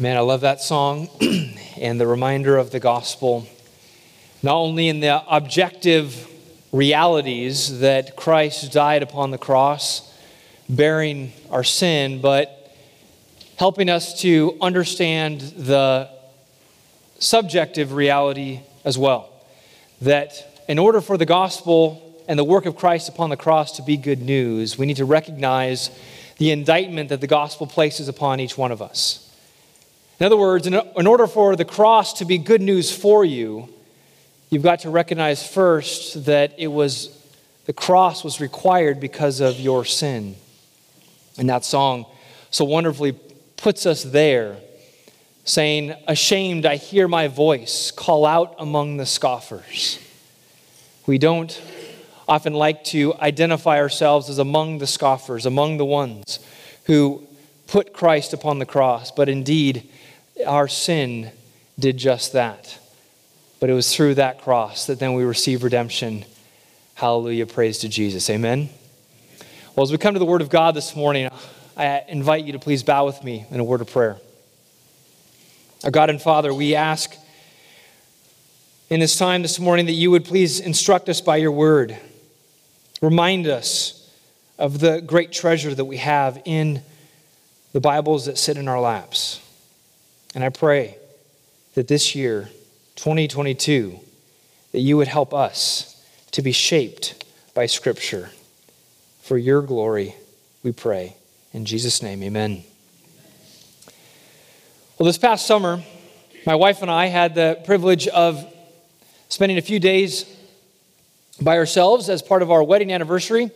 Man, I love that song and the reminder of the gospel, not only in the objective realities that Christ died upon the cross, bearing our sin, but helping us to understand the subjective reality as well. That in order for the gospel and the work of Christ upon the cross to be good news, we need to recognize the indictment that the gospel places upon each one of us. In other words, in, order for the cross to be good news for you, you've got to recognize first that it was the cross was required because of your sin. And that song so wonderfully puts us there, saying, Ashamed, I hear my voice call out among the scoffers. We don't often like to identify ourselves as among the scoffers, among the ones who put Christ upon the cross, but indeed, our sin did just that. But it was through that cross that then we receive redemption. Hallelujah. Praise to Jesus. Amen. Well, as we come to the Word of God this morning, I invite you to please bow with me in a word of prayer. Our God and Father, we ask in this time this morning that you would please instruct us by your word. Remind us of the great treasure that we have in the Bibles that sit in our laps. And I pray that this year, 2022, that you would help us to be shaped by Scripture. For your glory, we pray. In Jesus' name, amen. Well, this past summer, my wife and I had the privilege of spending a few days by ourselves as part of our wedding anniversary.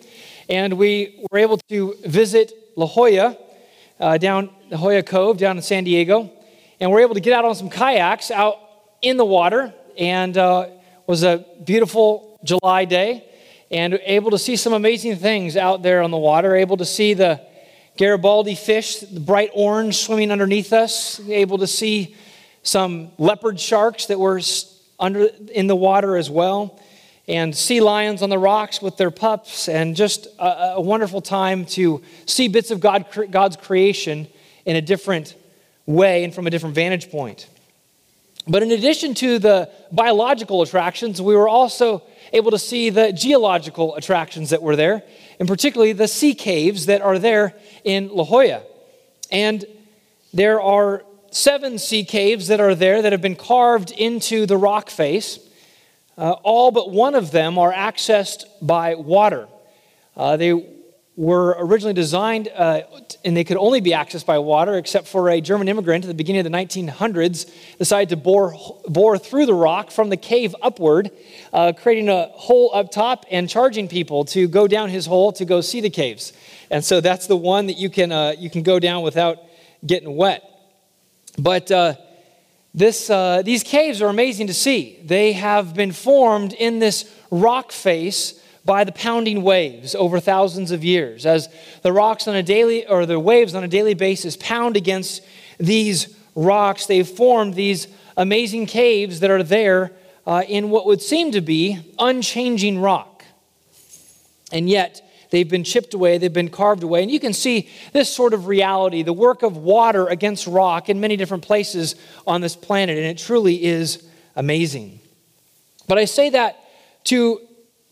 And we were able to visit La Jolla, uh, down La Jolla Cove, down in San Diego and we're able to get out on some kayaks out in the water. And uh, was a beautiful july day. And able to see some amazing things out there on the water. Able to see the garibaldi fish the bright orange swimming underneath us. Able to see some leopard sharks that were under in the water as well. And sea lions on the rocks with their pups. And just a, a wonderful time to see bits of God, god's creation in a different way and from a different vantage point. But in addition to the biological attractions, we were also able to see the geological attractions that were there, and particularly the sea caves that are there in La Jolla. And there are seven sea caves that are there that have been carved into the rock face. Uh, all but one of them are accessed by water. Uh, they were originally designed uh, and they could only be accessed by water, except for a German immigrant at the beginning of the 1900s decided to bore, bore through the rock from the cave upward, uh, creating a hole up top and charging people to go down his hole to go see the caves. And so that's the one that you can, uh, you can go down without getting wet. But uh, this, uh, these caves are amazing to see. They have been formed in this rock face by the pounding waves over thousands of years as the rocks on a daily or the waves on a daily basis pound against these rocks they've formed these amazing caves that are there uh, in what would seem to be unchanging rock. And yet they've been chipped away they've been carved away. And you can see this sort of reality the work of water against rock in many different places on this planet and it truly is amazing. But i say that to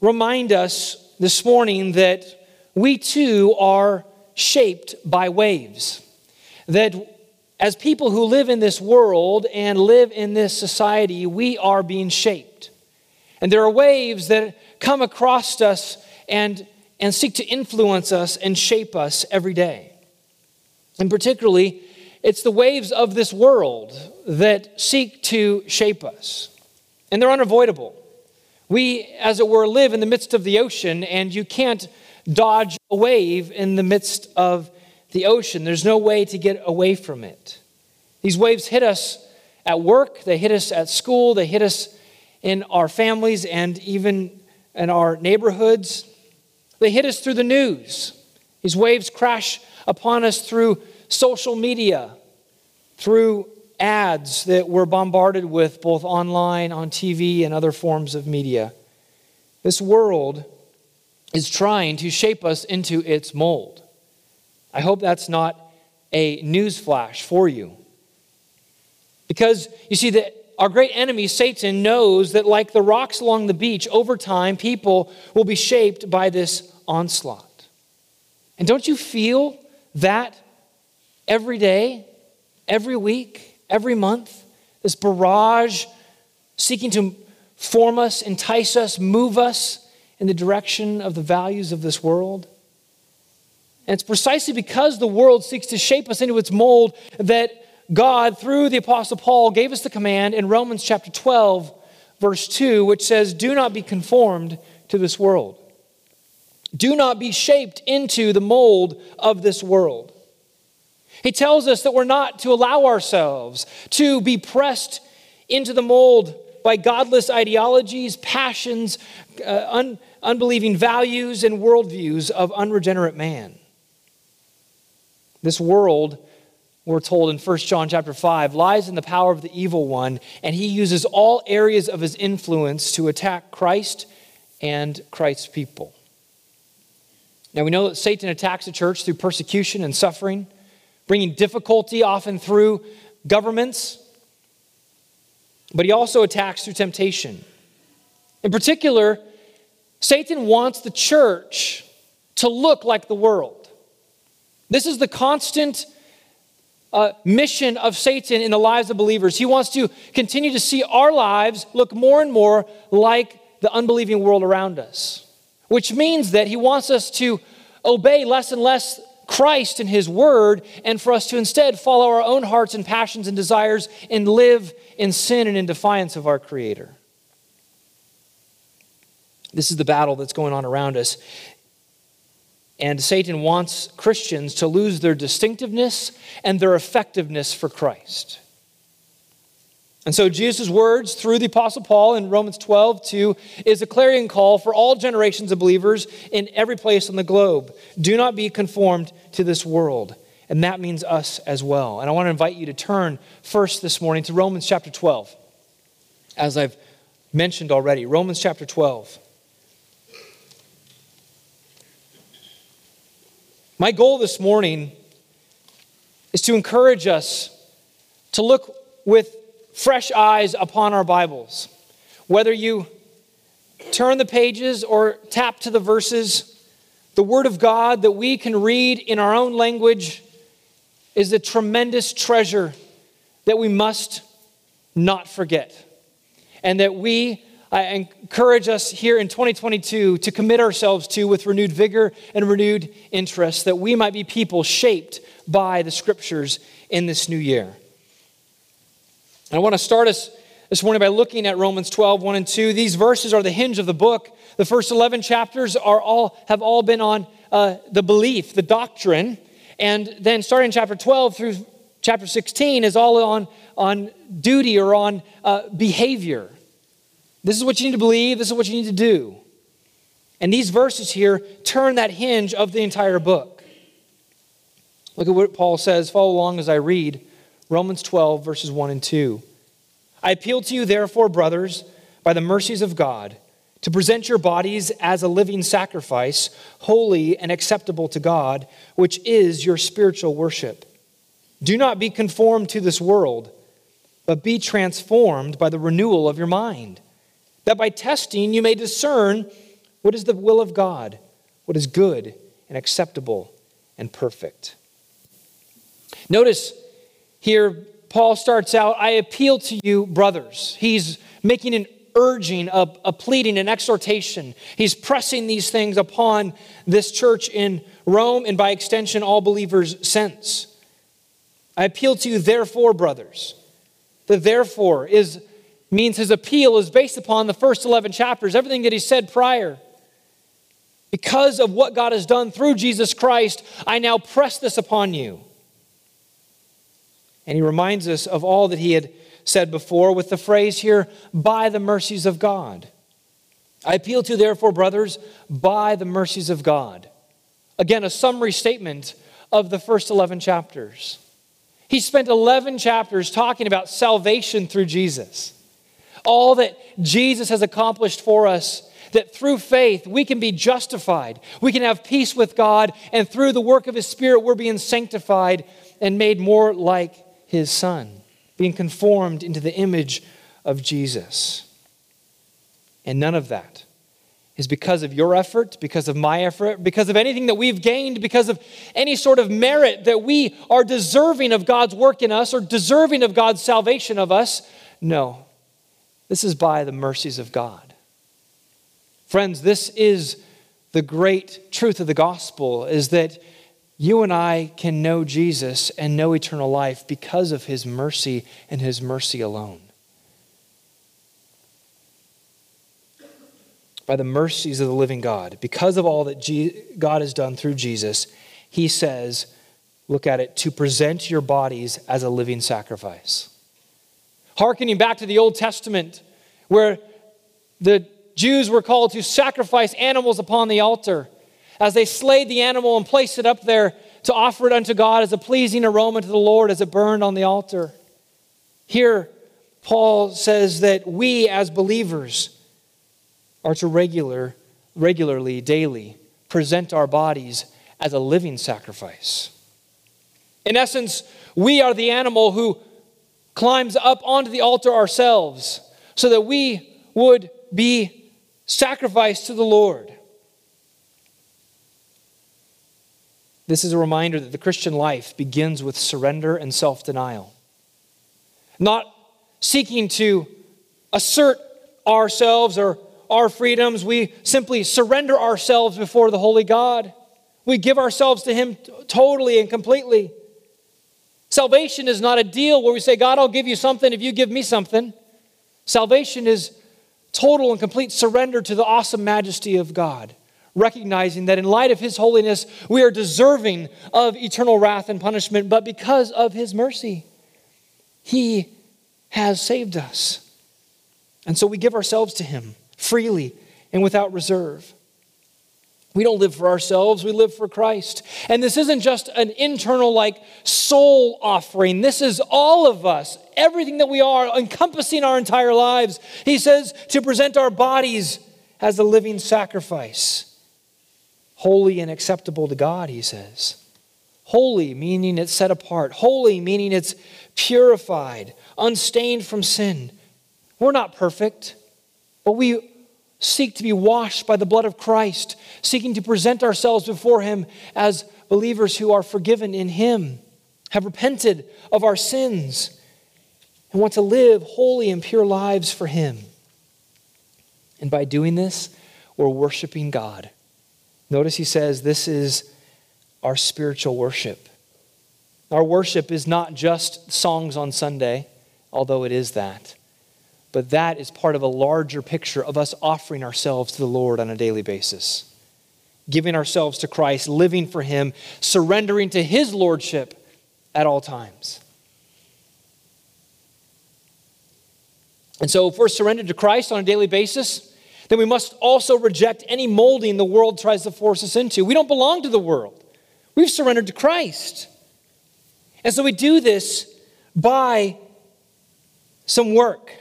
remind us this morning that we too are shaped by waves. That as people who live in this world and live in this society, we are being shaped. And there are waves that come across us and, and seek to influence us and shape us every day. And particularly, it's the waves of this world that seek to shape us. And they're unavoidable. We, as it were, live in the midst of the ocean, and you can't dodge a wave in the midst of the ocean. There's no way to get away from it. These waves hit us at work, they hit us at school, they hit us in our families, and even in our neighborhoods. They hit us through the news. These waves crash upon us through social media, through ads that we're bombarded with both online, on TV, and other forms of media. This world is trying to shape us into its mold. I hope that's not a newsflash for you. Because you see, that our great enemy, Satan, knows that like the rocks along the beach, over time, people will be shaped by this onslaught. And don't you feel that every day, every week, every month? This barrage seeking to form us, entice us, move us in the direction of the values of this world. And it's precisely because the world seeks to shape us into its mold that God, through the Apostle Paul, gave us the command in Romans chapter 12, verse 2, which says, Do not be conformed to this world. Do not be shaped into the mold of this world. He tells us that we're not to allow ourselves to be pressed into the mold by godless ideologies, passions, uh, un- unbelieving values, and worldviews of unregenerate man. This world, we're told in 1 John chapter 5, lies in the power of the evil one, and he uses all areas of his influence to attack Christ and Christ's people. Now, we know that Satan attacks the church through persecution and suffering, bringing difficulty often through governments, but he also attacks through temptation. In particular, Satan wants the church to look like the world. This is the constant uh, mission of Satan in the lives of believers. He wants to continue to see our lives look more and more like the unbelieving world around us, which means that he wants us to obey less and less Christ and His Word, and for us to instead follow our own hearts and passions and desires and live in sin and in defiance of our Creator. This is the battle that's going on around us. And Satan wants Christians to lose their distinctiveness and their effectiveness for Christ. And so Jesus' words through the Apostle Paul in Romans 12, 2, is a clarion call for all generations of believers in every place on the globe. Do not be conformed to this world. And that means us as well. And I want to invite you to turn first this morning to Romans chapter 12. As I've mentioned already, Romans chapter 12. My goal this morning is to encourage us to look with fresh eyes upon our Bibles. Whether you turn the pages or tap to the verses, the Word of God that we can read in our own language is a tremendous treasure that we must not forget. And that we I encourage us here in 2022 to commit ourselves to with renewed vigor and renewed interest, that we might be people shaped by the scriptures in this new year. And I want to start us this morning by looking at Romans 12, 1 and 2. These verses are the hinge of the book. The first 11 chapters are all, have all been on uh, the belief, the doctrine. And then starting in chapter 12 through chapter 16 is all on, on duty or on uh, behavior. This is what you need to believe, this is what you need to do. And these verses here turn that hinge of the entire book. Look at what Paul says. Follow along as I read. Romans 12, verses 1 and 2. I appeal to you, therefore, brothers, by the mercies of God, to present your bodies as a living sacrifice, holy and acceptable to God, which is your spiritual worship. Do not be conformed to this world, but be transformed by the renewal of your mind, that by testing you may discern what is the will of God, what is good and acceptable and perfect. Notice here, Paul starts out, I appeal to you, brothers. He's making an urging, a, a pleading, an exhortation. He's pressing these things upon this church in Rome and by extension, all believers since. I appeal to you, therefore, brothers. The therefore is means his appeal is based upon the first 11 chapters, everything that he said prior. Because of what God has done through Jesus Christ, I now press this upon you. And he reminds us of all that he had said before with the phrase here, by the mercies of God. I appeal to, therefore, brothers, by the mercies of God. Again, a summary statement of the first 11 chapters. He spent 11 chapters talking about salvation through Jesus. All that Jesus has accomplished for us, that through faith we can be justified, we can have peace with God, and through the work of His Spirit we're being sanctified and made more like his son being conformed into the image of Jesus. And none of that is because of your effort, because of my effort, because of anything that we've gained, because of any sort of merit that we are deserving of God's work in us or deserving of God's salvation of us. No, this is by the mercies of God. Friends, this is the great truth of the gospel is that you and I can know Jesus and know eternal life because of his mercy and his mercy alone. By the mercies of the living God, because of all that God has done through Jesus, he says, look at it, to present your bodies as a living sacrifice. Harkening back to the Old Testament, where the Jews were called to sacrifice animals upon the altar as they slayed the animal and placed it up there to offer it unto God as a pleasing aroma to the Lord as it burned on the altar. Here, Paul says that we as believers are to regular, regularly, daily, present our bodies as a living sacrifice. In essence, we are the animal who climbs up onto the altar ourselves so that we would be sacrificed to the Lord. This is a reminder that the Christian life begins with surrender and self denial. Not seeking to assert ourselves or our freedoms, we simply surrender ourselves before the Holy God. We give ourselves to Him totally and completely. Salvation is not a deal where we say, God, I'll give you something if you give me something. Salvation is total and complete surrender to the awesome majesty of God recognizing that in light of His holiness, we are deserving of eternal wrath and punishment, but because of His mercy, He has saved us. And so we give ourselves to Him freely and without reserve. We don't live for ourselves, we live for Christ. And this isn't just an internal, like, soul offering. This is all of us, everything that we are, encompassing our entire lives. He says to present our bodies as a living sacrifice holy and acceptable to God, he says. Holy, meaning it's set apart. Holy, meaning it's purified, unstained from sin. We're not perfect, but we seek to be washed by the blood of Christ, seeking to present ourselves before Him as believers who are forgiven in Him, have repented of our sins, and want to live holy and pure lives for Him. And by doing this, we're worshiping God. Notice he says this is our spiritual worship. Our worship is not just songs on Sunday, although it is that, but that is part of a larger picture of us offering ourselves to the Lord on a daily basis, giving ourselves to Christ, living for Him, surrendering to His Lordship at all times. And so, if we're surrendered to Christ on a daily basis, then we must also reject any molding the world tries to force us into. We don't belong to the world, we've surrendered to Christ. And so we do this by some work.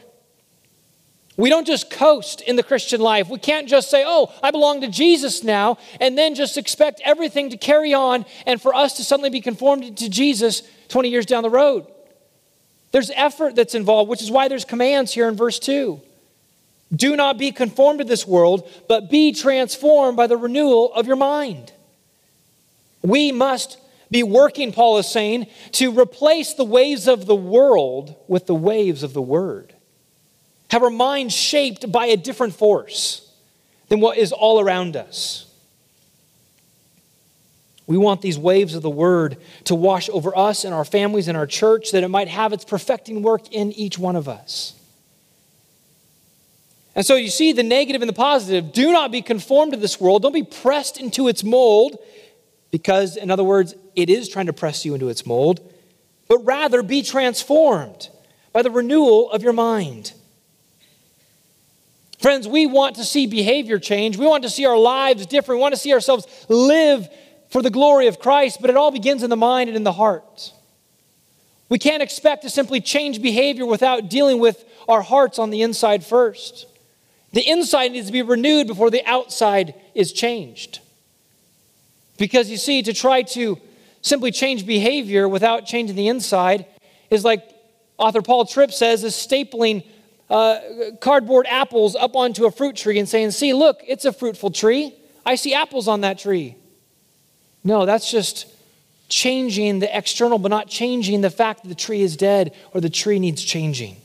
We don't just coast in the Christian life. We can't just say, oh, I belong to Jesus now, and then just expect everything to carry on and for us to suddenly be conformed to Jesus 20 years down the road. There's effort that's involved, which is why there's commands here in verse 2. Do not be conformed to this world, but be transformed by the renewal of your mind. We must be working, Paul is saying, to replace the waves of the world with the waves of the Word. Have our minds shaped by a different force than what is all around us. We want these waves of the Word to wash over us and our families and our church, that it might have its perfecting work in each one of us. And so you see the negative and the positive. Do not be conformed to this world. Don't be pressed into its mold, because, in other words, it is trying to press you into its mold, but rather be transformed by the renewal of your mind. Friends, we want to see behavior change. We want to see our lives different. We want to see ourselves live for the glory of Christ, but it all begins in the mind and in the heart. We can't expect to simply change behavior without dealing with our hearts on the inside first. The inside needs to be renewed before the outside is changed. Because you see, to try to simply change behavior without changing the inside is like author Paul Tripp says, is stapling uh, cardboard apples up onto a fruit tree and saying, See, look, it's a fruitful tree. I see apples on that tree. No, that's just changing the external, but not changing the fact that the tree is dead or the tree needs changing.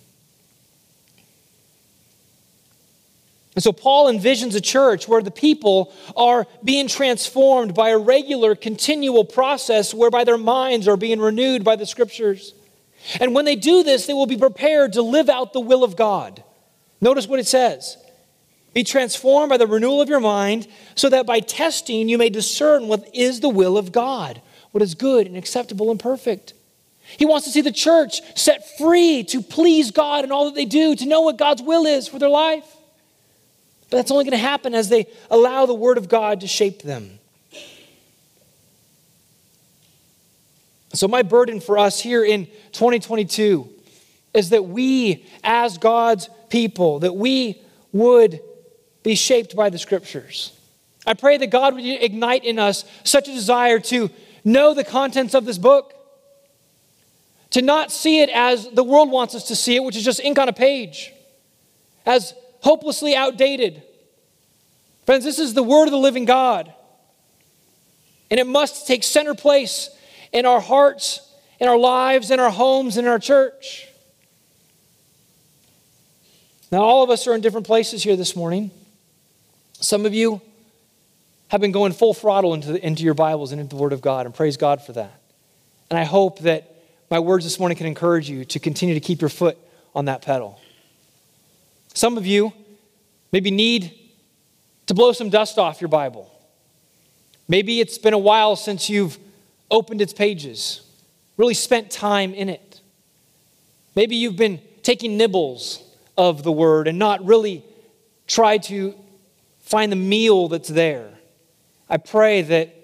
And so Paul envisions a church where the people are being transformed by a regular, continual process whereby their minds are being renewed by the scriptures. And when they do this, they will be prepared to live out the will of God. Notice what it says Be transformed by the renewal of your mind, so that by testing you may discern what is the will of God, what is good and acceptable and perfect. He wants to see the church set free to please God in all that they do, to know what God's will is for their life. But that's only going to happen as they allow the Word of God to shape them. So, my burden for us here in 2022 is that we, as God's people, that we would be shaped by the Scriptures. I pray that God would ignite in us such a desire to know the contents of this book, to not see it as the world wants us to see it, which is just ink on a page, as hopelessly outdated. Friends, this is the word of the living God. And it must take center place in our hearts, in our lives, in our homes, in our church. Now, all of us are in different places here this morning. Some of you have been going full throttle into, the, into your Bibles and into the Word of God, and praise God for that. And I hope that my words this morning can encourage you to continue to keep your foot on that pedal. Some of you maybe need to blow some dust off your Bible. Maybe it's been a while since you've opened its pages, really spent time in it. Maybe you've been taking nibbles of the Word and not really tried to find the meal that's there. I pray that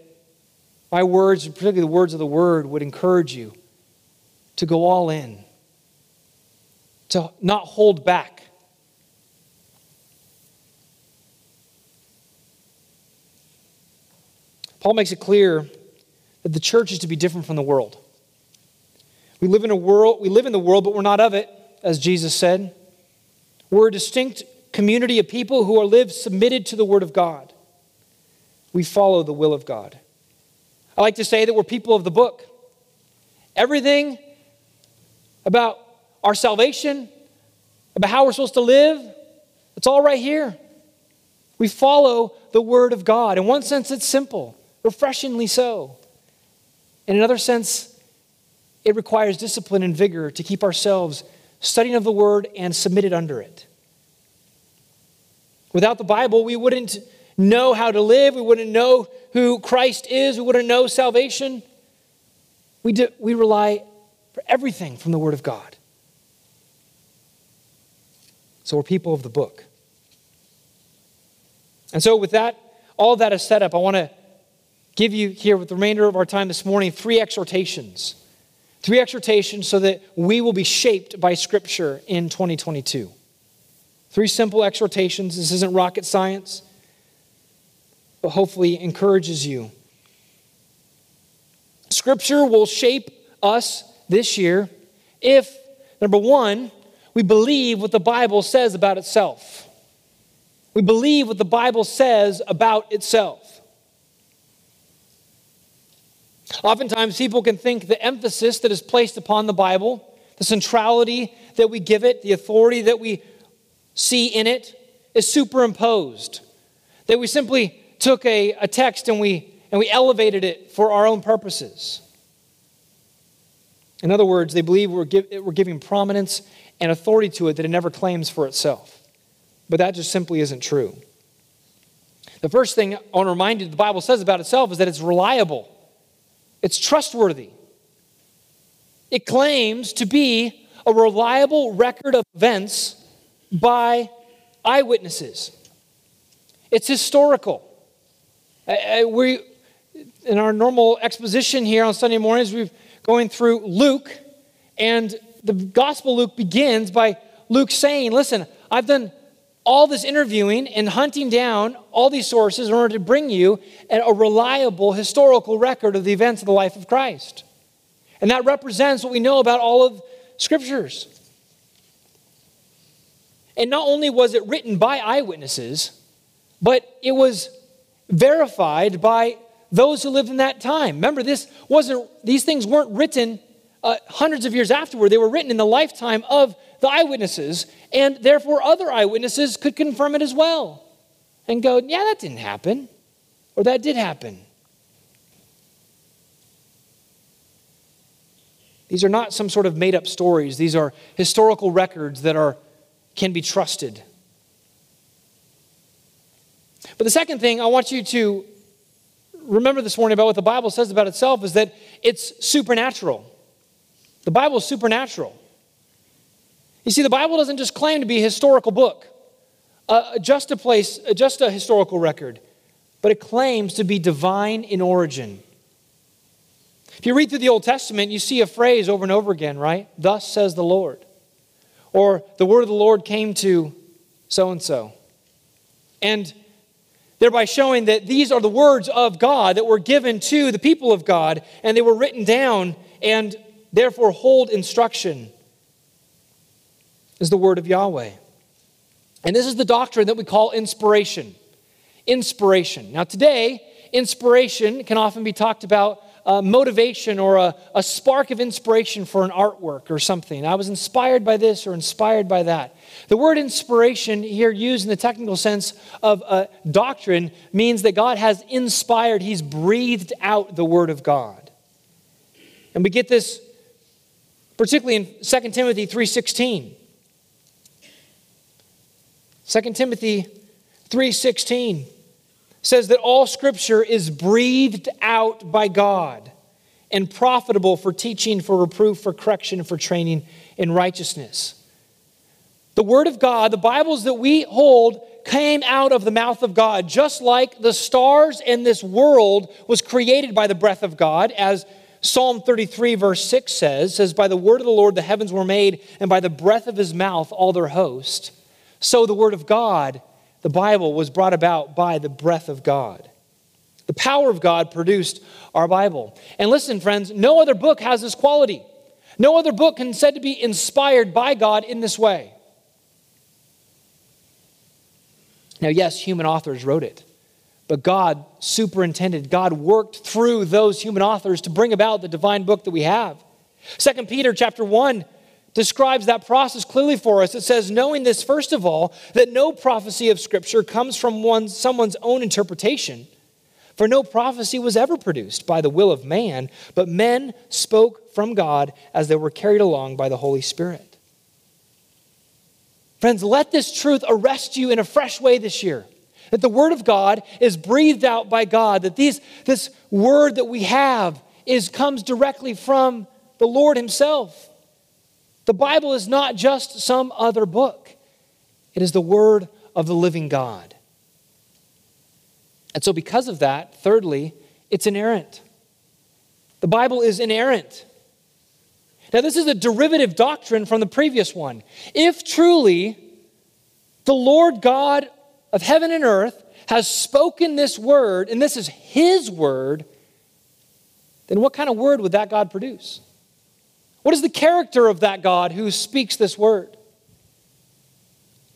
my words, particularly the words of the Word, would encourage you to go all in, to not hold back Paul makes it clear that the church is to be different from the world. We live in a world, we live in the world, but we're not of it, as Jesus said. We're a distinct community of people who are live submitted to the word of God. We follow the will of God. I like to say that we're people of the book. Everything about our salvation, about how we're supposed to live, it's all right here. We follow the word of God. In one sense, it's simple refreshingly so. In another sense, it requires discipline and vigor to keep ourselves studying of the word and submitted under it. Without the Bible, we wouldn't know how to live, we wouldn't know who Christ is, we wouldn't know salvation. We, do, we rely for everything from the Word of God. So we're people of the book. And so, with that, all that is set up, I want to give you here with the remainder of our time this morning three exhortations. Three exhortations so that we will be shaped by Scripture in 2022. Three simple exhortations. This isn't rocket science, but hopefully encourages you. Scripture will shape us this year if, number one, we believe what the Bible says about itself. We believe what the Bible says about itself. Oftentimes, people can think the emphasis that is placed upon the Bible, the centrality that we give it, the authority that we see in it, is superimposed. That we simply took a, a text and we, and we elevated it for our own purposes. In other words, they believe we're, give, we're giving prominence and authority to it that it never claims for itself. But that just simply isn't true. The first thing I want to remind you the Bible says about itself is that it's reliable. It's trustworthy. It claims to be a reliable record of events by eyewitnesses. It's historical. we, in our normal exposition here on Sunday mornings, we're going through Luke, and the Gospel Luke begins by Luke saying, Listen, I've done all this interviewing and hunting down all these sources in order to bring you a reliable historical record of the events of the life of Christ. And that represents what we know about all of scriptures. And not only was it written by eyewitnesses, but it was verified by those who lived in that time. Remember, this wasn't, these things weren't written uh, hundreds of years afterward. They were written in the lifetime of the eyewitnesses, and therefore other eyewitnesses could confirm it as well and go, yeah, that didn't happen, or that did happen. These are not some sort of made up stories. These are historical records that are, can be trusted. But the second thing I want you to remember this morning about what the Bible says about itself is that it's supernatural. The Bible is supernatural. You see, the Bible doesn't just claim to be a historical book, uh, just a place, uh, just a historical record, but it claims to be divine in origin. If you read through the Old Testament, you see a phrase over and over again, right? Thus says the Lord. Or the word of the Lord came to so and so. And thereby showing that these are the words of God that were given to the people of God, and they were written down and therefore hold instruction is the word of Yahweh. And this is the doctrine that we call inspiration. Inspiration. Now, today, inspiration can often be talked about uh, motivation or a, a spark of inspiration for an artwork or something. I was inspired by this or inspired by that. The word inspiration, here used in the technical sense of a doctrine, means that God has inspired, He's breathed out the Word of God. And we get this particularly in 2 Timothy 3.16. 2 Timothy 3:16 says that all scripture is breathed out by God and profitable for teaching, for reproof, for correction, for training in righteousness. The word of God, the Bibles that we hold came out of the mouth of God, just like the stars in this world was created by the breath of God, as Psalm 33, verse 6 says, says, By the word of the Lord the heavens were made, and by the breath of his mouth all their host. So the Word of God, the Bible, was brought about by the breath of God. The power of God produced our Bible. And listen, friends, no other book has this quality. No other book can said to be inspired by God in this way. Now, yes, human authors wrote it, but God superintended, God worked through those human authors to bring about the divine book that we have. Second Peter chapter 1 describes that process clearly for us. It says, knowing this, first of all, that no prophecy of Scripture comes from one, someone's own interpretation. For no prophecy was ever produced by the will of man, but men spoke from God as they were carried along by the Holy Spirit. Friends, let this truth arrest you in a fresh way this year. That the Word of God is breathed out by God, that these, this Word that we have is, comes directly from the Lord Himself. The Bible is not just some other book, it is the Word of the living God. And so, because of that, thirdly, it's inerrant. The Bible is inerrant. Now, this is a derivative doctrine from the previous one. If truly the Lord God of heaven and earth has spoken this word, and this is His word, then what kind of word would that God produce? What is the character of that God who speaks this word?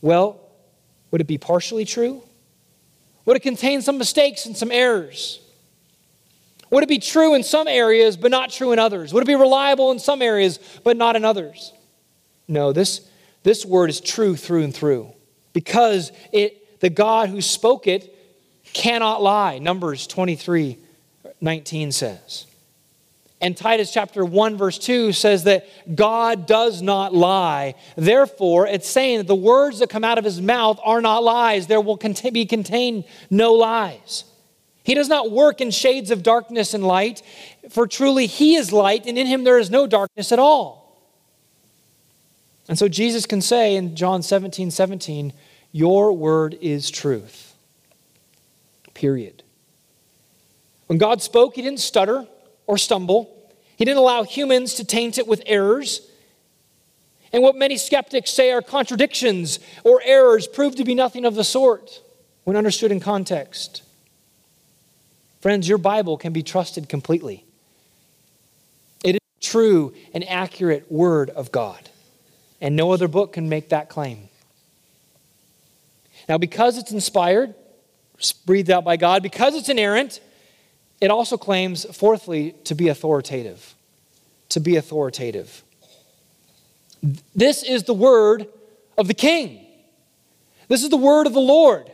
Well, would it be partially true? Would it contain some mistakes and some errors? Would it be true in some areas but not true in others? Would it be reliable in some areas but not in others? No, this, this word is true through and through because it, the God who spoke it cannot lie. Numbers 23 19 says. And Titus chapter 1, verse 2 says that God does not lie. Therefore, it's saying that the words that come out of his mouth are not lies. There will be contained no lies. He does not work in shades of darkness and light, for truly he is light, and in him there is no darkness at all. And so Jesus can say in John 17, 17, Your word is truth. Period. When God spoke, he didn't stutter or stumble. He didn't allow humans to taint it with errors. And what many skeptics say are contradictions or errors prove to be nothing of the sort when understood in context. Friends, your Bible can be trusted completely. It is true, and accurate Word of God. And no other book can make that claim. Now, because it's inspired, breathed out by God, because it's inerrant, it also claims, fourthly, to be authoritative. To be authoritative. This is the word of the king. This is the word of the Lord.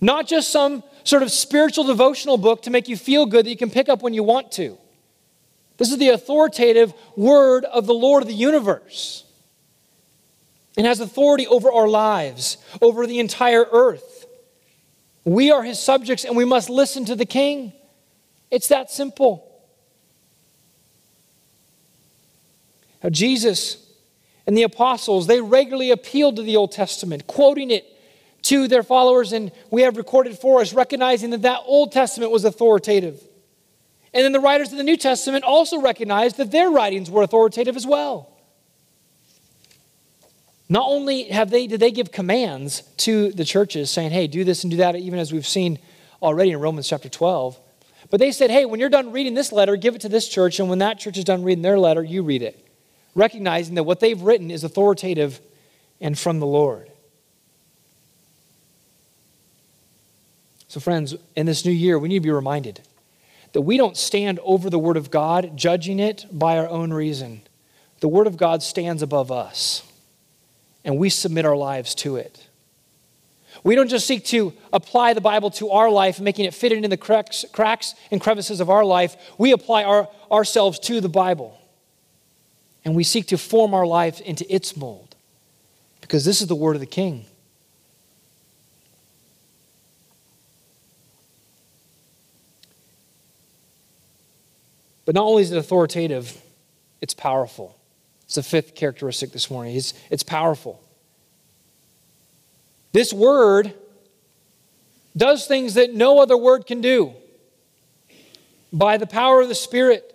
Not just some sort of spiritual devotional book to make you feel good that you can pick up when you want to. This is the authoritative word of the Lord of the universe and has authority over our lives, over the entire earth. We are his subjects and we must listen to the king. It's that simple. Now, Jesus and the apostles, they regularly appealed to the Old Testament, quoting it to their followers, and we have recorded for us, recognizing that that Old Testament was authoritative. And then the writers of the New Testament also recognized that their writings were authoritative as well. Not only have they did they give commands to the churches saying, "Hey, do this and do that," even as we've seen already in Romans chapter 12, but they said, "Hey, when you're done reading this letter, give it to this church, and when that church is done reading their letter, you read it." Recognizing that what they've written is authoritative and from the Lord. So, friends, in this new year, we need to be reminded that we don't stand over the Word of God, judging it by our own reason. The Word of God stands above us, and we submit our lives to it. We don't just seek to apply the Bible to our life, making it fit into the cracks, cracks and crevices of our life. We apply our, ourselves to the Bible, and we seek to form our life into its mold, because this is the Word of the King. But not only is it authoritative, it's powerful. It's the fifth characteristic this morning. It's, it's powerful. This word does things that no other word can do. By the power of the Spirit,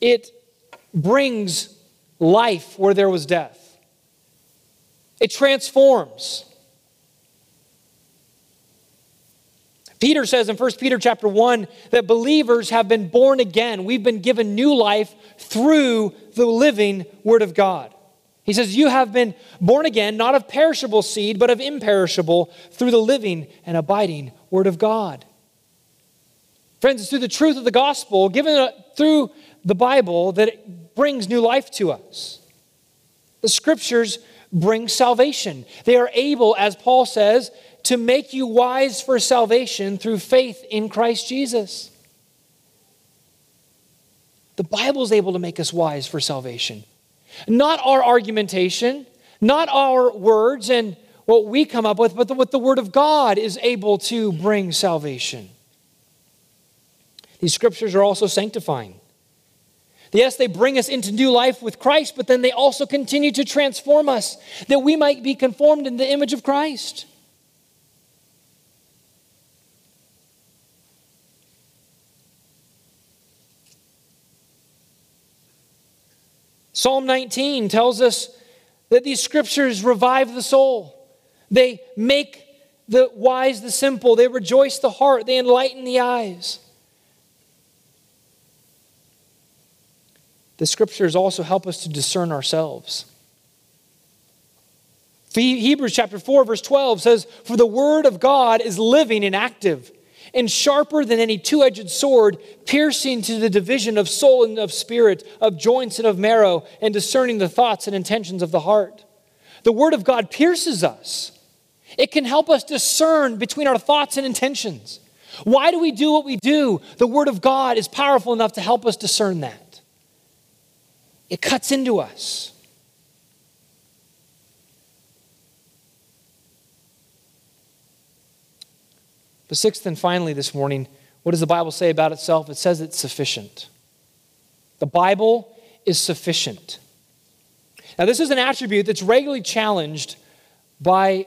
it brings life where there was death, it transforms. Peter says in 1 Peter chapter 1 that believers have been born again. We've been given new life through the living Word of God. He says, You have been born again, not of perishable seed, but of imperishable, through the living and abiding Word of God. Friends, it's through the truth of the gospel, given uh, through the Bible, that it brings new life to us. The scriptures bring salvation. They are able, as Paul says, to make you wise for salvation through faith in Christ Jesus. The Bible is able to make us wise for salvation. Not our argumentation, not our words and what we come up with, but what the Word of God is able to bring salvation. These scriptures are also sanctifying. Yes, they bring us into new life with Christ, but then they also continue to transform us that we might be conformed in the image of Christ. Psalm 19 tells us that these scriptures revive the soul. They make the wise the simple. They rejoice the heart. They enlighten the eyes. The scriptures also help us to discern ourselves. Hebrews chapter 4, verse 12 says, For the word of God is living and active and sharper than any two edged sword, piercing to the division of soul and of spirit, of joints and of marrow, and discerning the thoughts and intentions of the heart. The Word of God pierces us. It can help us discern between our thoughts and intentions. Why do we do what we do? The Word of God is powerful enough to help us discern that. It cuts into us. But sixth and finally this morning, what does the Bible say about itself? It says it's sufficient. The Bible is sufficient. Now, this is an attribute that's regularly challenged by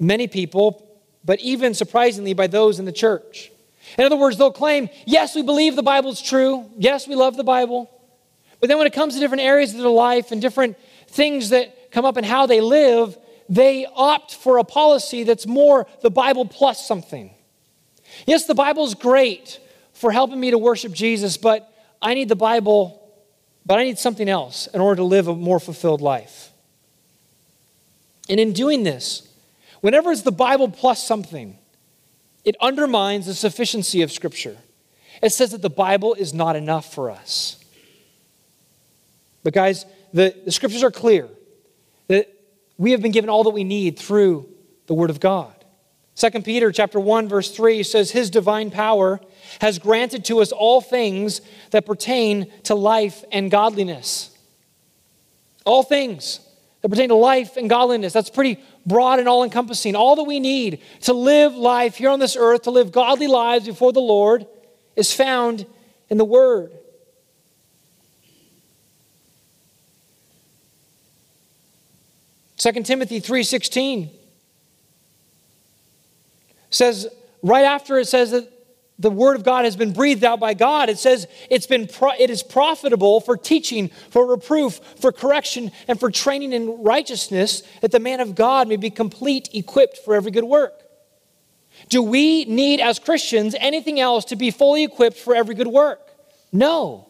many people, but even surprisingly by those in the church. In other words, they'll claim, yes, we believe the Bible is true. Yes, we love the Bible. But then when it comes to different areas of their life and different things that come up and how they live, they opt for a policy that's more the Bible plus something. Yes, the Bible is great for helping me to worship Jesus, but I need the Bible, but I need something else in order to live a more fulfilled life. And in doing this, whenever it's the Bible plus something, it undermines the sufficiency of Scripture. It says that the Bible is not enough for us. But, guys, the, the Scriptures are clear that we have been given all that we need through the Word of God. 2 Peter chapter 1 verse 3 says his divine power has granted to us all things that pertain to life and godliness. All things that pertain to life and godliness. That's pretty broad and all encompassing. All that we need to live life here on this earth, to live godly lives before the Lord, is found in the Word. Second Timothy 3:16 says right after it says that the word of God has been breathed out by God. It says it's been pro- it is profitable for teaching, for reproof, for correction, and for training in righteousness, that the man of God may be complete, equipped for every good work. Do we need, as Christians, anything else to be fully equipped for every good work? No.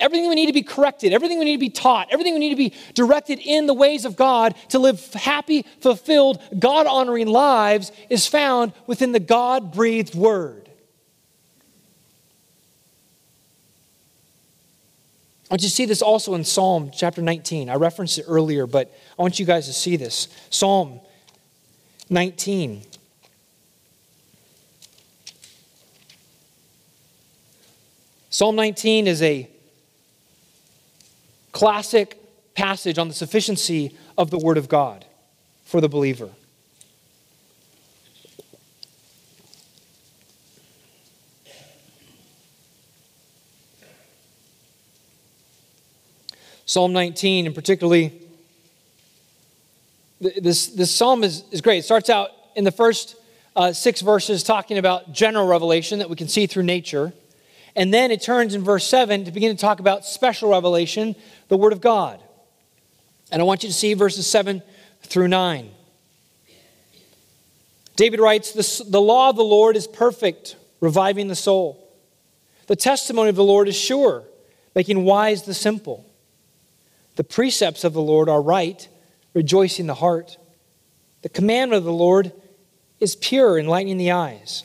Everything we need to be corrected, everything we need to be taught, everything we need to be directed in the ways of God to live happy, fulfilled, God honoring lives is found within the God breathed Word. I want you to see this also in Psalm chapter 19. I referenced it earlier, but I want you guys to see this. Psalm 19. Psalm 19 is a classic passage on the sufficiency of the Word of God for the believer. Psalm 19, and particularly, this, this psalm is, is great. It starts out in the first uh, six verses talking about general revelation that we can see through nature. And then it turns in verse 7 to begin to talk about special revelation, the Word of God. And I want you to see verses 7 through 9. David writes, The law of the Lord is perfect, reviving the soul. The testimony of the Lord is sure, making wise the simple. The precepts of the Lord are right, rejoicing the heart. The commandment of the Lord is pure, enlightening the eyes.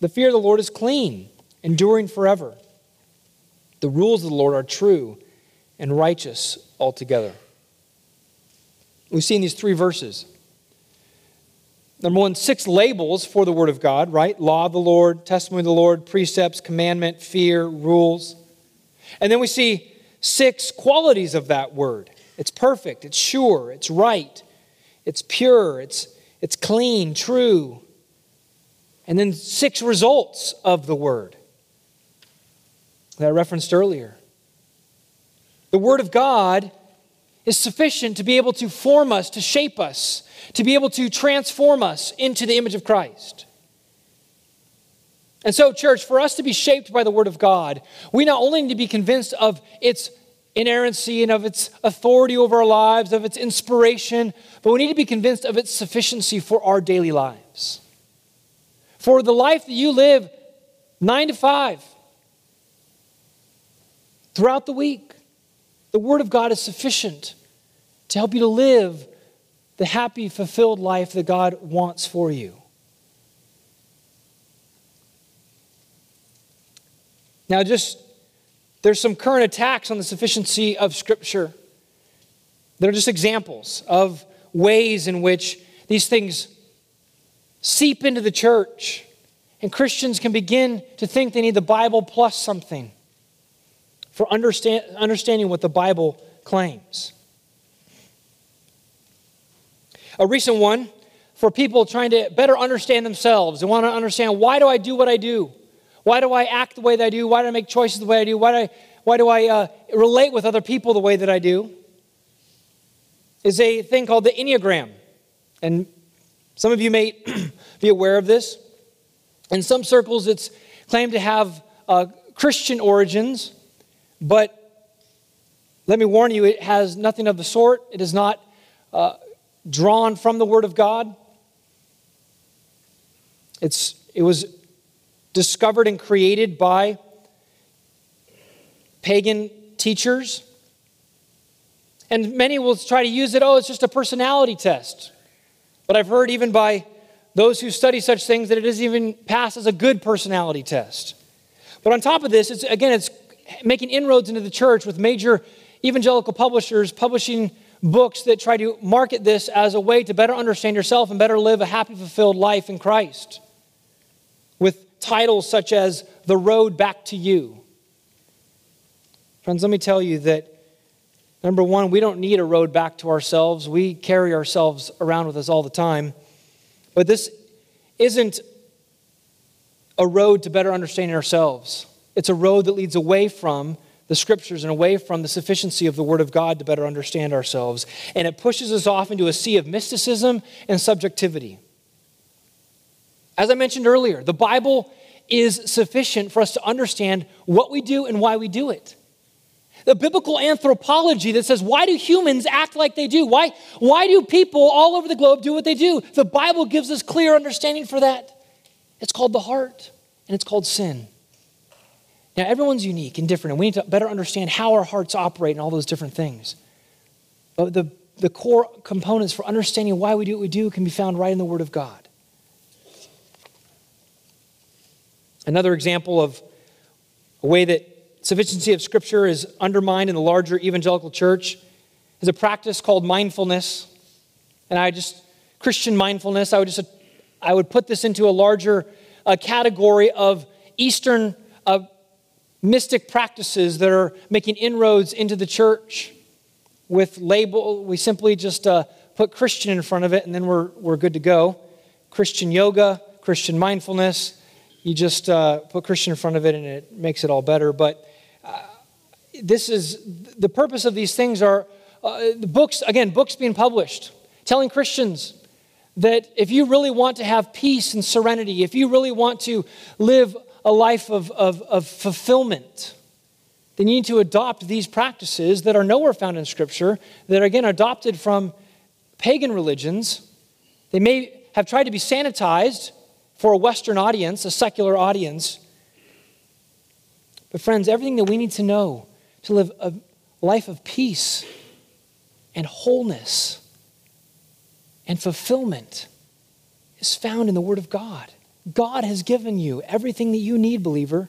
The fear of the Lord is clean, enduring forever. The rules of the Lord are true and righteous altogether. We see in these three verses. Number one, six labels for the Word of God, right? Law of the Lord, testimony of the Lord, precepts, commandment, fear, rules. And then we see six qualities of that word it's perfect, it's sure, it's right, it's pure, it's, it's clean, true. And then six results of the word that I referenced earlier. The word of God is sufficient to be able to form us, to shape us, to be able to transform us into the image of Christ. And so, church, for us to be shaped by the Word of God, we not only need to be convinced of its inerrancy and of its authority over our lives, of its inspiration, but we need to be convinced of its sufficiency for our daily lives. For the life that you live nine to five throughout the week, the Word of God is sufficient to help you to live the happy, fulfilled life that God wants for you. Now, just there's some current attacks on the sufficiency of Scripture. They're just examples of ways in which these things seep into the church, and Christians can begin to think they need the Bible plus something for understand, understanding what the Bible claims. A recent one for people trying to better understand themselves and want to understand why do I do what I do? Why do I act the way that I do? Why do I make choices the way I do? Why do I, why do I uh, relate with other people the way that I do? Is a thing called the Enneagram. And some of you may be aware of this. In some circles, it's claimed to have uh, Christian origins, but let me warn you, it has nothing of the sort. It is not uh, drawn from the Word of God. It's, it was discovered and created by pagan teachers. And many will try to use it, oh, it's just a personality test. But I've heard even by those who study such things that it isn't even passed as a good personality test. But on top of this, it's, again, it's making inroads into the church with major evangelical publishers publishing books that try to market this as a way to better understand yourself and better live a happy, fulfilled life in Christ. With titles such as The Road Back to You. Friends, let me tell you that number one, we don't need a road back to ourselves. We carry ourselves around with us all the time. But this isn't a road to better understanding ourselves, it's a road that leads away from the scriptures and away from the sufficiency of the Word of God to better understand ourselves. And it pushes us off into a sea of mysticism and subjectivity. As I mentioned earlier, the Bible is sufficient for us to understand what we do and why we do it. The biblical anthropology that says, why do humans act like they do? Why, why do people all over the globe do what they do? The Bible gives us clear understanding for that. It's called the heart, and it's called sin. Now, everyone's unique and different, and we need to better understand how our hearts operate and all those different things. But the, the core components for understanding why we do what we do can be found right in the Word of God. Another example of a way that sufficiency of Scripture is undermined in the larger evangelical church is a practice called mindfulness. And I just, Christian mindfulness, I would just, I would put this into a larger uh, category of Eastern mystic practices that are making inroads into the church with label. We simply just uh, put Christian in front of it and then we're, we're good to go. Christian yoga, Christian mindfulness. You just uh, put Christian in front of it and it makes it all better. But uh, this is the purpose of these things are uh, the books, again, books being published, telling Christians that if you really want to have peace and serenity, if you really want to live a life of, of, of fulfillment, then you need to adopt these practices that are nowhere found in Scripture, that are again adopted from pagan religions. They may have tried to be sanitized for a Western audience, a secular audience. But, friends, everything that we need to know to live a life of peace and wholeness and fulfillment is found in the Word of God. God has given you everything that you need, believer.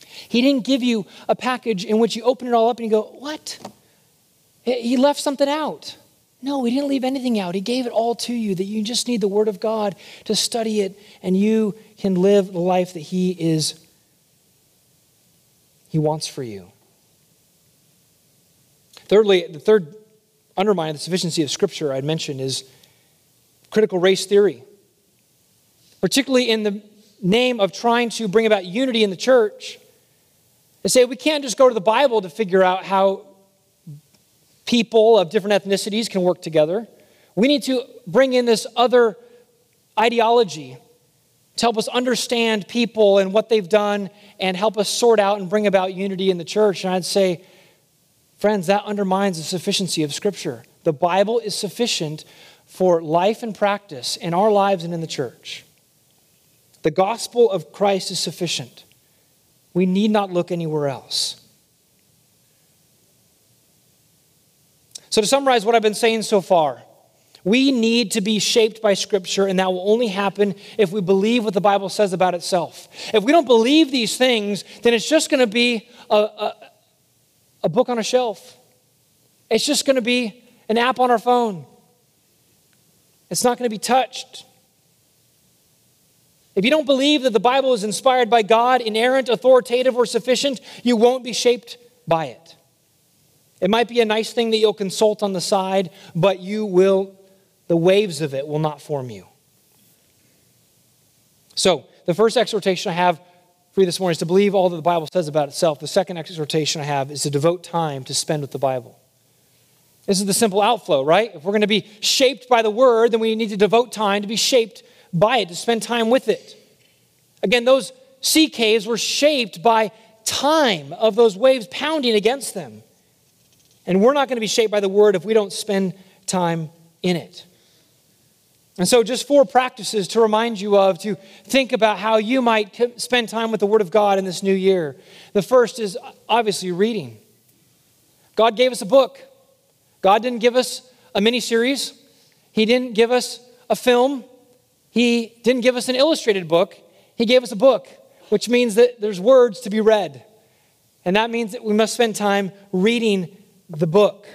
He didn't give you a package in which you open it all up and you go, What? He left something out. No, he didn't leave anything out. He gave it all to you that you just need the Word of God to study it and you can live the life that He is, He wants for you. Thirdly, the third undermine the sufficiency of Scripture I'd mentioned is critical race theory particularly in the name of trying to bring about unity in the church, and say we can't just go to the Bible to figure out how people of different ethnicities can work together. We need to bring in this other ideology to help us understand people and what they've done and help us sort out and bring about unity in the church. And I'd say, friends, that undermines the sufficiency of Scripture. The Bible is sufficient for life and practice in our lives and in the church. The gospel of Christ is sufficient. We need not look anywhere else. So, to summarize what I've been saying so far, we need to be shaped by Scripture, and that will only happen if we believe what the Bible says about itself. If we don't believe these things, then it's just going to be a, a, a, book on a shelf. It's just going to be an app on our phone. It's not going to be touched. If you don't believe that the Bible is inspired by God, inerrant, authoritative, or sufficient, you won't be shaped by it. It might be a nice thing that you'll consult on the side, but you will, the waves of it will not form you. So, the first exhortation I have for you this morning is to believe all that the Bible says about itself. The second exhortation I have is to devote time to spend with the Bible. This is the simple outflow, right? If we're going to be shaped by the Word, then we need to devote time to be shaped by it, to spend time with it. Again, those sea caves were shaped by time of those waves pounding against them. And we're not going to be shaped by the word if we don't spend time in it. And so, just four practices to remind you of to think about how you might spend time with the Word of God in this new year. The first is obviously reading. God gave us a book. God didn't give us a mini series, He didn't give us a film, He didn't give us an illustrated book. He gave us a book, which means that there's words to be read. And that means that we must spend time reading the book.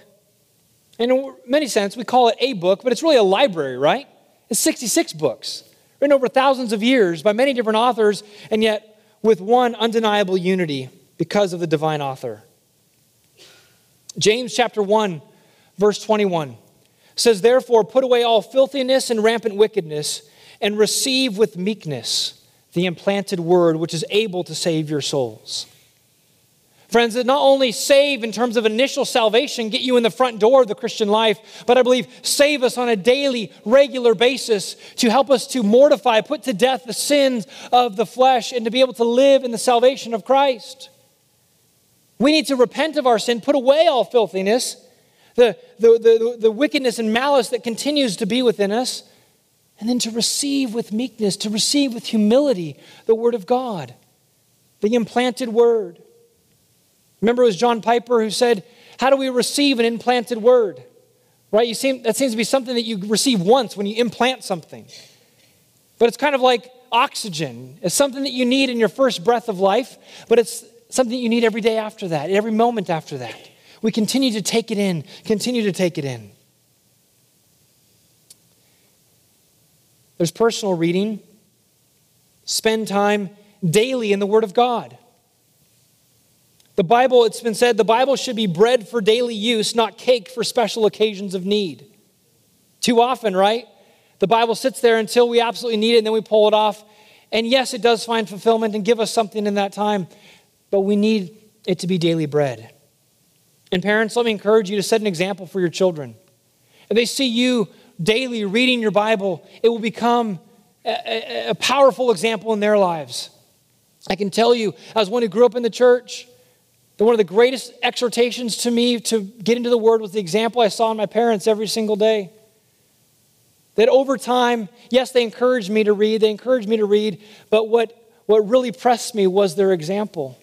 in many sense, we call it a book, but it's really a library, right? It's 66 books, written over thousands of years by many different authors, and yet with one undeniable unity because of the divine author. James chapter 1, verse 21 says, Therefore, put away all filthiness and rampant wickedness, and receive with meekness the implanted word which is able to save your souls. Friends, that not only save in terms of initial salvation, get you in the front door of the Christian life, but I believe save us on a daily, regular basis to help us to mortify, put to death the sins of the flesh, and to be able to live in the salvation of Christ. We need to repent of our sin, put away all filthiness, the, the, the, the wickedness and malice that continues to be within us, and then to receive with meekness, to receive with humility the Word of God, the implanted Word. Remember, it was John Piper who said, How do we receive an implanted Word? Right? You seem, that seems to be something that you receive once when you implant something. But it's kind of like oxygen. It's something that you need in your first breath of life, but it's something you need every day after that, every moment after that. We continue to take it in, continue to take it in. There's personal reading. Spend time daily in the Word of God. The Bible, it's been said, the Bible should be bread for daily use, not cake for special occasions of need. Too often, right? The Bible sits there until we absolutely need it and then we pull it off. And yes, it does find fulfillment and give us something in that time, but we need it to be daily bread. And parents, let me encourage you to set an example for your children. If they see you daily reading your Bible, it will become a, a, powerful example in their lives. I can tell you, as one who grew up in the church, that one of the greatest exhortations to me to get into the Word was the example I saw in my parents every single day. That over time, yes, they encouraged me to read, they encouraged me to read, but what, what really pressed me was their example.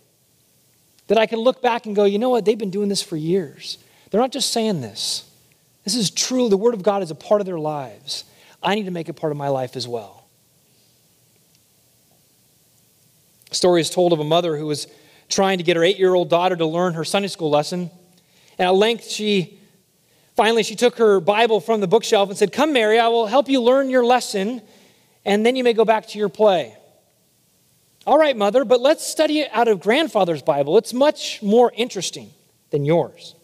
That I can look back and go, you know what, they've been doing this for years. They're not just saying this. This is true. The Word of God is a part of their lives. I need to make it part of my life as well. A story is told of a mother who was trying to get her eight year old daughter to learn her Sunday school lesson. And at length, she finally she took her Bible from the bookshelf and said, Come, Mary, I will help you learn your lesson, and then you may go back to your play. All right, mother, but let's study it out of grandfather's Bible. It's much more interesting than yours.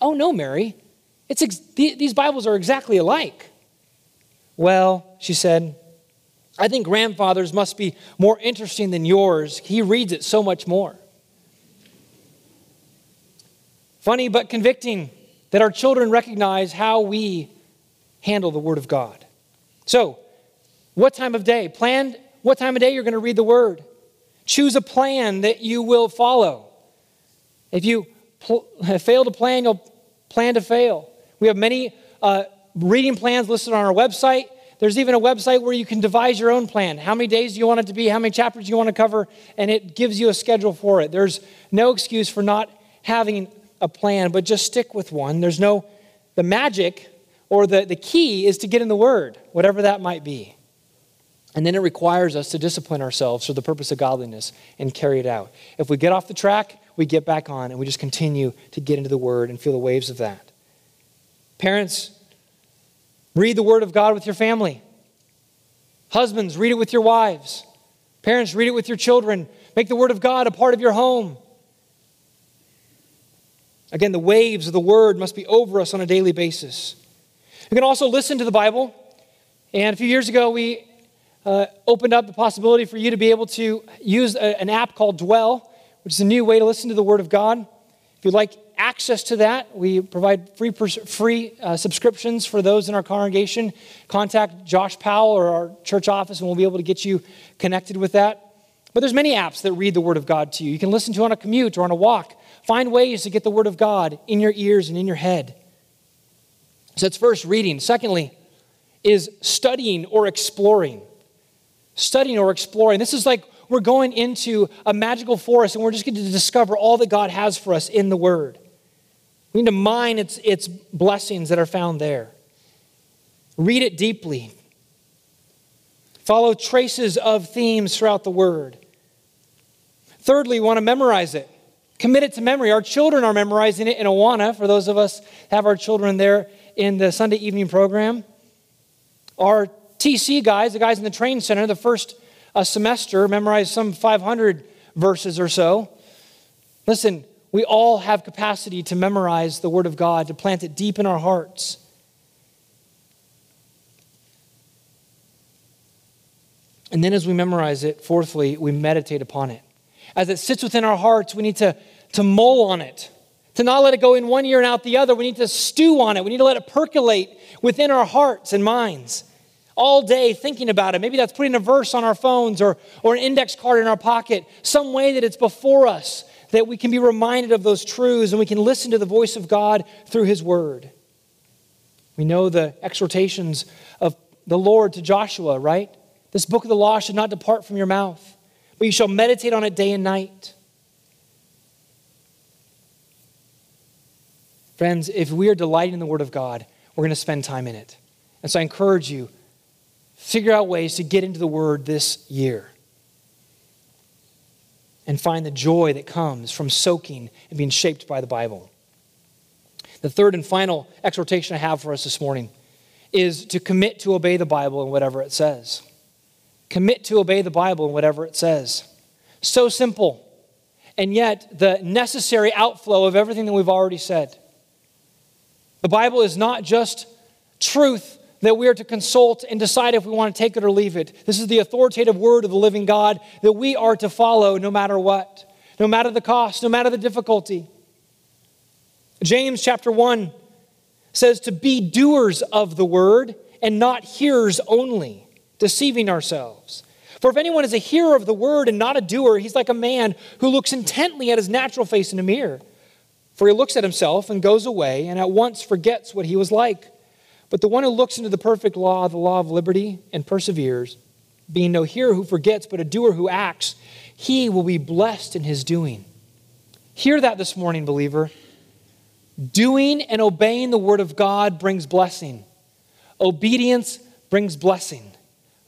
Oh, no, Mary. It's ex- these Bibles are exactly alike. Well, she said, I think grandfather's must be more interesting than yours. He reads it so much more. Funny but convicting that our children recognize how we handle the Word of God. So, what time of day? Plan what time of day you're going to read the Word. Choose a plan that you will follow. If you pl- fail to plan, you'll plan to fail. We have many uh, reading plans listed on our website. There's even a website where you can devise your own plan. How many days do you want it to be? How many chapters do you want to cover? And it gives you a schedule for it. There's no excuse for not having a plan, but just stick with one. There's no, the magic or the, the key is to get in the Word, whatever that might be. And then it requires us to discipline ourselves for the purpose of godliness and carry it out. If we get off the track, we get back on and we just continue to get into the Word and feel the waves of that. Parents, read the Word of God with your family. Husbands, read it with your wives. Parents, read it with your children. Make the Word of God a part of your home. Again, the waves of the Word must be over us on a daily basis. You can also listen to the Bible. And a few years ago, we uh, opened up the possibility for you to be able to use a, an app called Dwell, which is a new way to listen to the Word of God. If you'd like access to that. We provide free, free uh, subscriptions for those in our congregation. Contact Josh Powell or our church office, and we'll be able to get you connected with that. But there's many apps that read the Word of God to you. You can listen to on a commute or on a walk. Find ways to get the Word of God in your ears and in your head. So that's first reading. Secondly, is studying or exploring. Studying or exploring. This is like we're going into a magical forest and we're just going to discover all that God has for us in the Word. We need to mine its, its blessings that are found there. Read it deeply. Follow traces of themes throughout the Word. Thirdly, we want to memorize it. Commit it to memory. Our children are memorizing it in Awana, for those of us have our children there in the Sunday evening program. Our TC guys, the guys in the train center, the first uh, semester, memorized some 500 verses or so. Listen, we all have capacity to memorize the Word of God, to plant it deep in our hearts. And then as we memorize it, fourthly, we meditate upon it. As it sits within our hearts, we need to, to mull on it, to not let it go in one ear and out the other. We need to stew on it. We need to let it percolate within our hearts and minds all day thinking about it. Maybe that's putting a verse on our phones or, or an index card in our pocket, some way that it's before us, that we can be reminded of those truths and we can listen to the voice of God through His Word. We know the exhortations of the Lord to Joshua, right? This book of the law should not depart from your mouth, but you shall meditate on it day and night. Friends, if we are delighting in the Word of God, we're going to spend time in it. And so I encourage you, figure out ways to get into the Word this year and find the joy that comes from soaking and being shaped by the Bible. The third and final exhortation I have for us this morning is to commit to obey the Bible in whatever it says. Commit to obey the Bible in whatever it says. So simple, and yet the necessary outflow of everything that we've already said. The Bible is not just truth that we are to consult and decide if we want to take it or leave it. This is the authoritative word of the living God that we are to follow no matter what, no matter the cost, no matter the difficulty. James chapter 1 says to be doers of the word and not hearers only, deceiving ourselves. For if anyone is a hearer of the word and not a doer, he's like a man who looks intently at his natural face in a mirror. For he looks at himself and goes away and at once forgets what he was like. But the one who looks into the perfect law, the law of liberty, and perseveres, being no hearer who forgets, but a doer who acts, he will be blessed in his doing. Hear that this morning, believer. Doing and obeying the word of God brings blessing. Obedience brings blessing.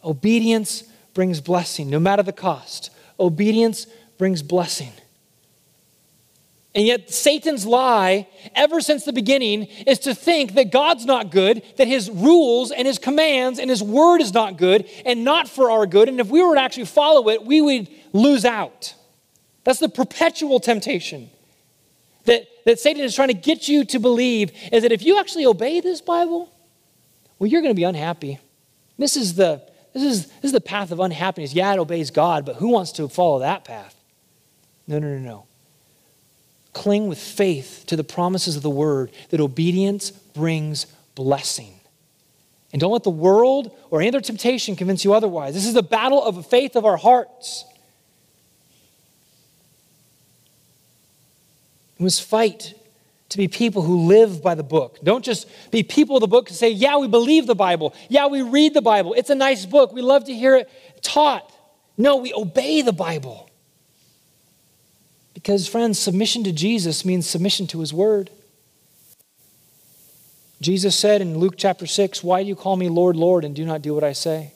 Obedience brings blessing, no matter the cost. Obedience brings blessing. And yet, Satan's lie, ever since the beginning, is to think that God's not good, that his rules and his commands and his word is not good and not for our good. And if we were to actually follow it, we would lose out. That's the perpetual temptation that, that Satan is trying to get you to believe is that if you actually obey this Bible, well, you're going to be unhappy. This is the, this is, this is the path of unhappiness. Yeah, it obeys God, but who wants to follow that path? No, no, no, no. Cling with faith to the promises of the word that obedience brings blessing. And don't let the world or any other temptation convince you otherwise. This is the battle of the faith of our hearts. We must fight to be people who live by the book. Don't just be people of the book and say, yeah, we believe the Bible. Yeah, we read the Bible. It's a nice book. We love to hear it taught. No, we obey the Bible. Because, friends, submission to Jesus means submission to his word. Jesus said in Luke chapter 6, Why do you call me Lord, Lord, and do not do what I say?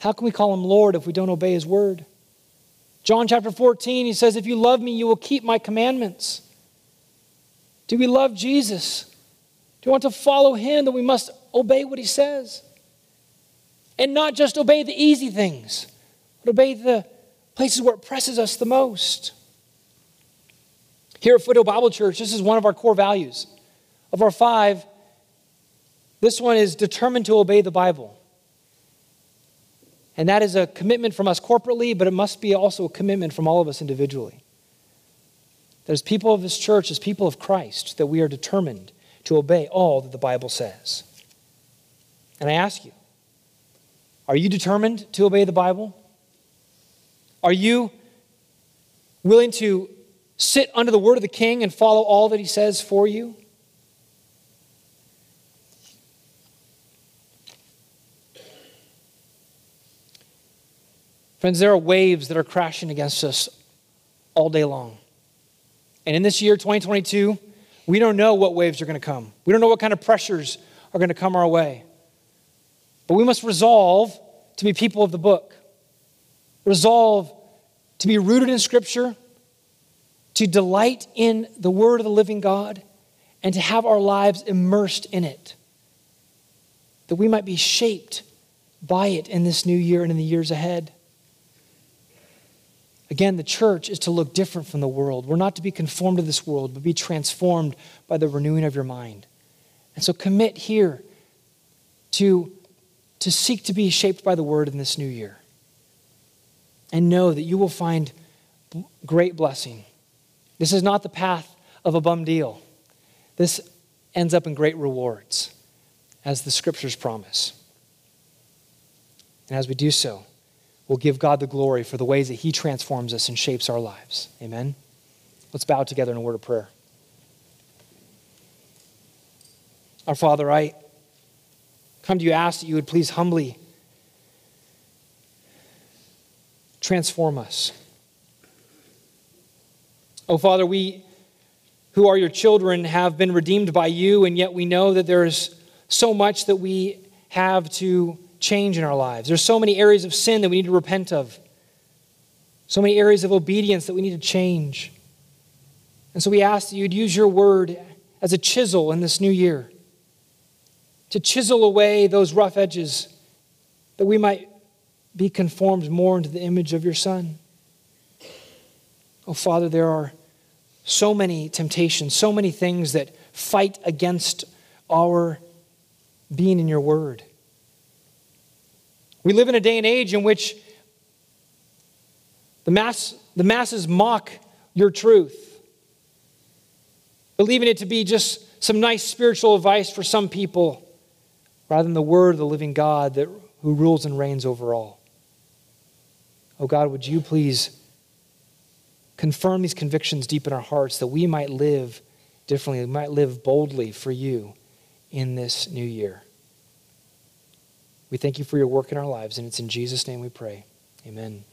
How can we call him Lord if we don't obey his word? John chapter 14, he says, If you love me, you will keep my commandments. Do we love Jesus? Do we want to follow him? Then we must obey what he says. And not just obey the easy things, but obey the places where it presses us the most. Here at Foothill Bible Church, this is one of our core values. Of our five, this one is determined to obey the Bible. And that is a commitment from us corporately, but it must be also a commitment from all of us individually. That as people of this church, as people of Christ, that we are determined to obey all that the Bible says. And I ask you, are you determined to obey the Bible? Are you willing to sit under the word of the king and follow all that he says for you? Friends, there are waves that are crashing against us all day long. And in this year, 2022, we don't know what waves are going to come. We don't know what kind of pressures are going to come our way. But we must resolve to be people of the book, resolve to be rooted in Scripture, to delight in the Word of the living God, and to have our lives immersed in it, that we might be shaped by it in this new year and in the years ahead. Again, the church is to look different from the world. We're not to be conformed to this world, but be transformed by the renewing of your mind. And so commit here to, to seek to be shaped by the word in this new year. And know that you will find great blessing. This is not the path of a bum deal. This ends up in great rewards, as the scriptures promise. And as we do so, we'll give God the glory for the ways that He transforms us and shapes our lives. Amen. Let's bow together in a word of prayer. Our Father, I come to you, ask that you would please humbly transform us. Oh, Father, we who are your children have been redeemed by you, and yet we know that there's so much that we have to change in our lives. There's so many areas of sin that we need to repent of, so many areas of obedience that we need to change. And so we ask that you'd use your word as a chisel in this new year to chisel away those rough edges that we might be conformed more into the image of your Son. Oh, Father, there are so many temptations, so many things that fight against our being in your word. We live in a day and age in which the, mass, the masses mock your truth, believing it to be just some nice spiritual advice for some people rather than the word of the living God that, who rules and reigns over all. Oh God, would you please confirm these convictions deep in our hearts that we might live differently, we might live boldly for you in this new year. We thank you for your work in our lives, and it's in Jesus' name we pray. Amen.